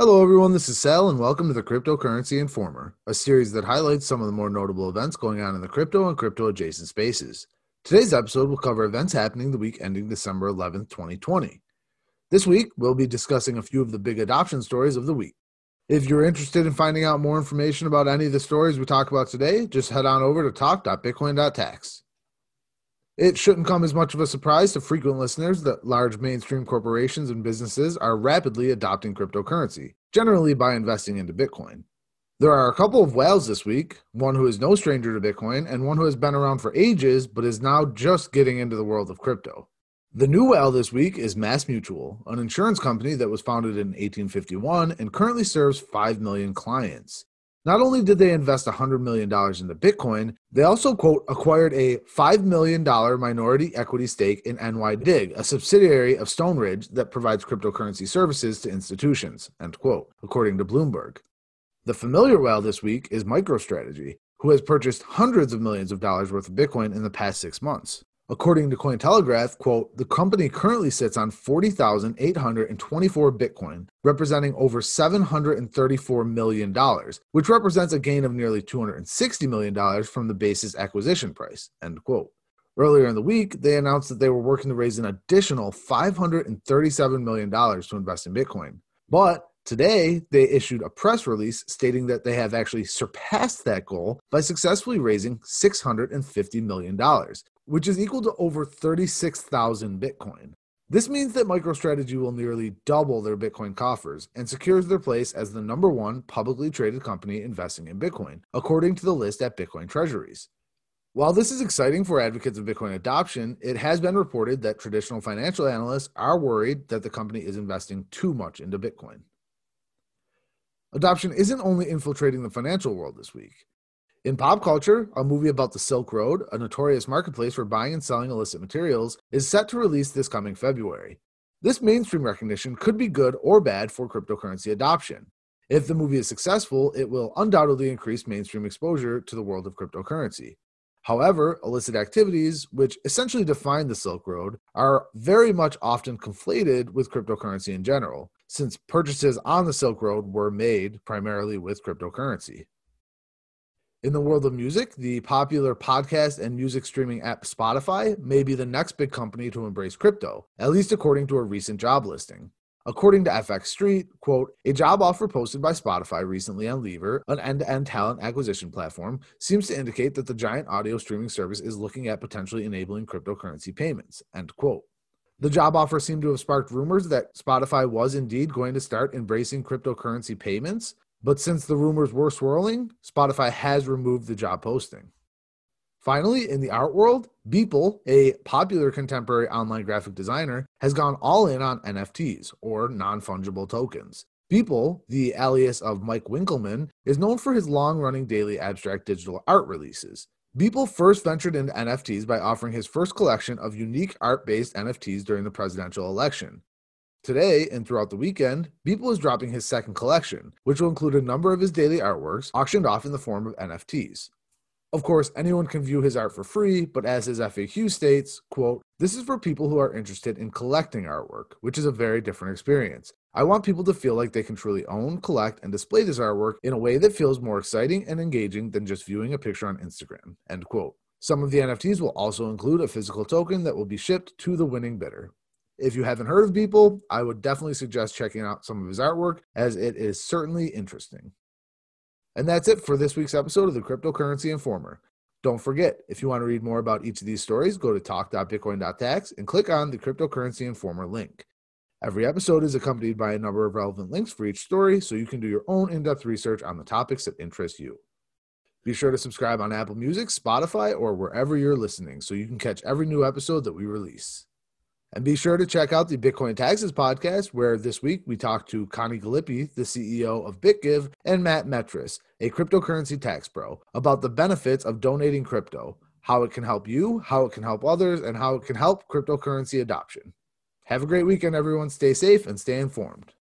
Hello, everyone. This is Sal, and welcome to the Cryptocurrency Informer, a series that highlights some of the more notable events going on in the crypto and crypto adjacent spaces. Today's episode will cover events happening the week ending December 11th, 2020. This week, we'll be discussing a few of the big adoption stories of the week. If you're interested in finding out more information about any of the stories we talk about today, just head on over to talk.bitcoin.tax. It shouldn't come as much of a surprise to frequent listeners that large mainstream corporations and businesses are rapidly adopting cryptocurrency, generally by investing into Bitcoin. There are a couple of whales this week, one who is no stranger to Bitcoin and one who has been around for ages but is now just getting into the world of crypto. The new whale this week is Mass Mutual, an insurance company that was founded in 1851 and currently serves 5 million clients. Not only did they invest $100 million into Bitcoin, they also, quote, acquired a $5 million minority equity stake in NYDIG, a subsidiary of Stoneridge that provides cryptocurrency services to institutions, end quote, according to Bloomberg. The familiar whale this week is MicroStrategy, who has purchased hundreds of millions of dollars worth of Bitcoin in the past six months. According to Cointelegraph, quote, the company currently sits on 40,824 Bitcoin, representing over $734 million, which represents a gain of nearly $260 million from the base's acquisition price, end quote. Earlier in the week, they announced that they were working to raise an additional $537 million to invest in Bitcoin. But Today, they issued a press release stating that they have actually surpassed that goal by successfully raising $650 million, which is equal to over 36,000 Bitcoin. This means that MicroStrategy will nearly double their Bitcoin coffers and secures their place as the number one publicly traded company investing in Bitcoin, according to the list at Bitcoin Treasuries. While this is exciting for advocates of Bitcoin adoption, it has been reported that traditional financial analysts are worried that the company is investing too much into Bitcoin. Adoption isn't only infiltrating the financial world this week. In pop culture, a movie about the Silk Road, a notorious marketplace for buying and selling illicit materials, is set to release this coming February. This mainstream recognition could be good or bad for cryptocurrency adoption. If the movie is successful, it will undoubtedly increase mainstream exposure to the world of cryptocurrency. However, illicit activities, which essentially define the Silk Road, are very much often conflated with cryptocurrency in general, since purchases on the Silk Road were made primarily with cryptocurrency. In the world of music, the popular podcast and music streaming app Spotify may be the next big company to embrace crypto, at least according to a recent job listing. According to FX Street, quote, a job offer posted by Spotify recently on Lever, an end-to-end talent acquisition platform, seems to indicate that the giant audio streaming service is looking at potentially enabling cryptocurrency payments, end quote. The job offer seemed to have sparked rumors that Spotify was indeed going to start embracing cryptocurrency payments, but since the rumors were swirling, Spotify has removed the job posting. Finally, in the art world, Beeple, a popular contemporary online graphic designer, has gone all in on NFTs, or non fungible tokens. Beeple, the alias of Mike Winkelmann, is known for his long running daily abstract digital art releases. Beeple first ventured into NFTs by offering his first collection of unique art based NFTs during the presidential election. Today and throughout the weekend, Beeple is dropping his second collection, which will include a number of his daily artworks auctioned off in the form of NFTs. Of course, anyone can view his art for free, but as his FAQ states, quote, this is for people who are interested in collecting artwork, which is a very different experience. I want people to feel like they can truly own, collect, and display this artwork in a way that feels more exciting and engaging than just viewing a picture on Instagram. End quote. Some of the NFTs will also include a physical token that will be shipped to the winning bidder. If you haven't heard of Beeple, I would definitely suggest checking out some of his artwork as it is certainly interesting. And that's it for this week's episode of the Cryptocurrency Informer. Don't forget, if you want to read more about each of these stories, go to talk.bitcoin.tax and click on the Cryptocurrency Informer link. Every episode is accompanied by a number of relevant links for each story so you can do your own in depth research on the topics that interest you. Be sure to subscribe on Apple Music, Spotify, or wherever you're listening so you can catch every new episode that we release. And be sure to check out the Bitcoin Taxes podcast, where this week we talked to Connie Gallippi, the CEO of BitGive, and Matt Metras, a cryptocurrency tax pro, about the benefits of donating crypto, how it can help you, how it can help others, and how it can help cryptocurrency adoption. Have a great weekend, everyone. Stay safe and stay informed.